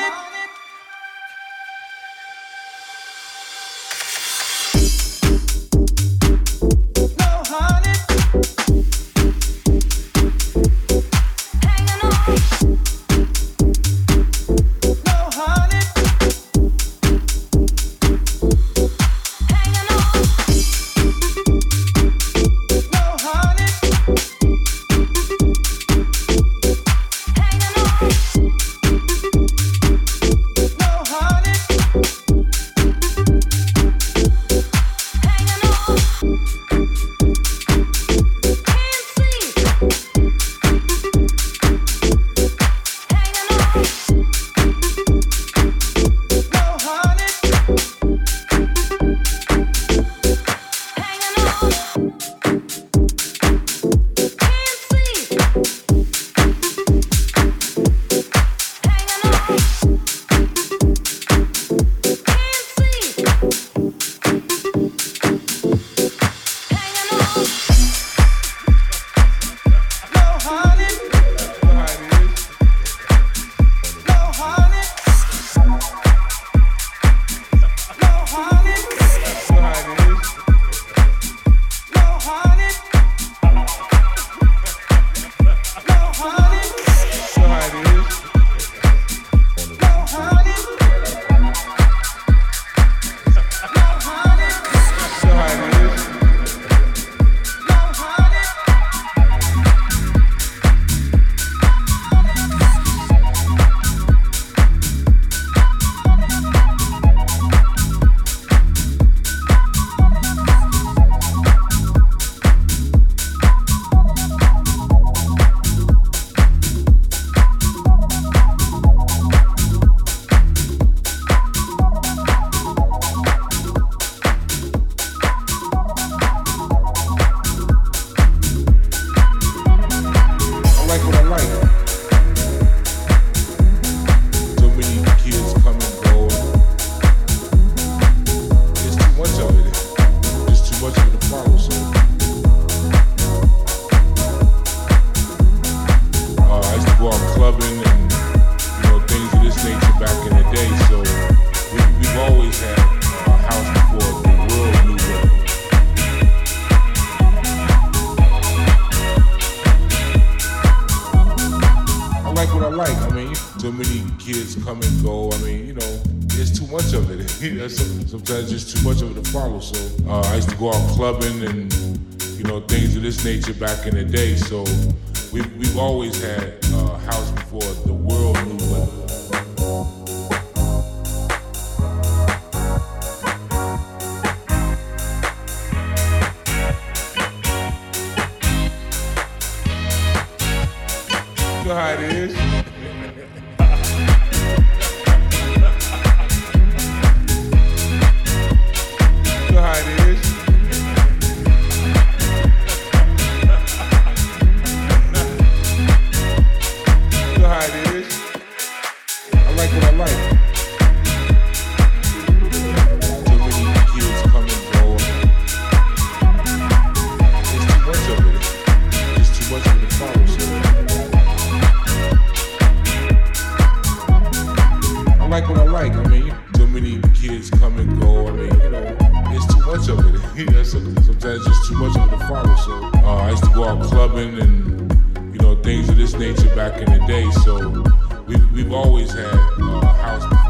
nature mean, too many kids come and go. I mean, you know, it's too much of it. sometimes it's just too much of it to follow. So uh, I used to go out clubbing and, you know, things of this nature back in the day. So we've, we've always had uh, house before.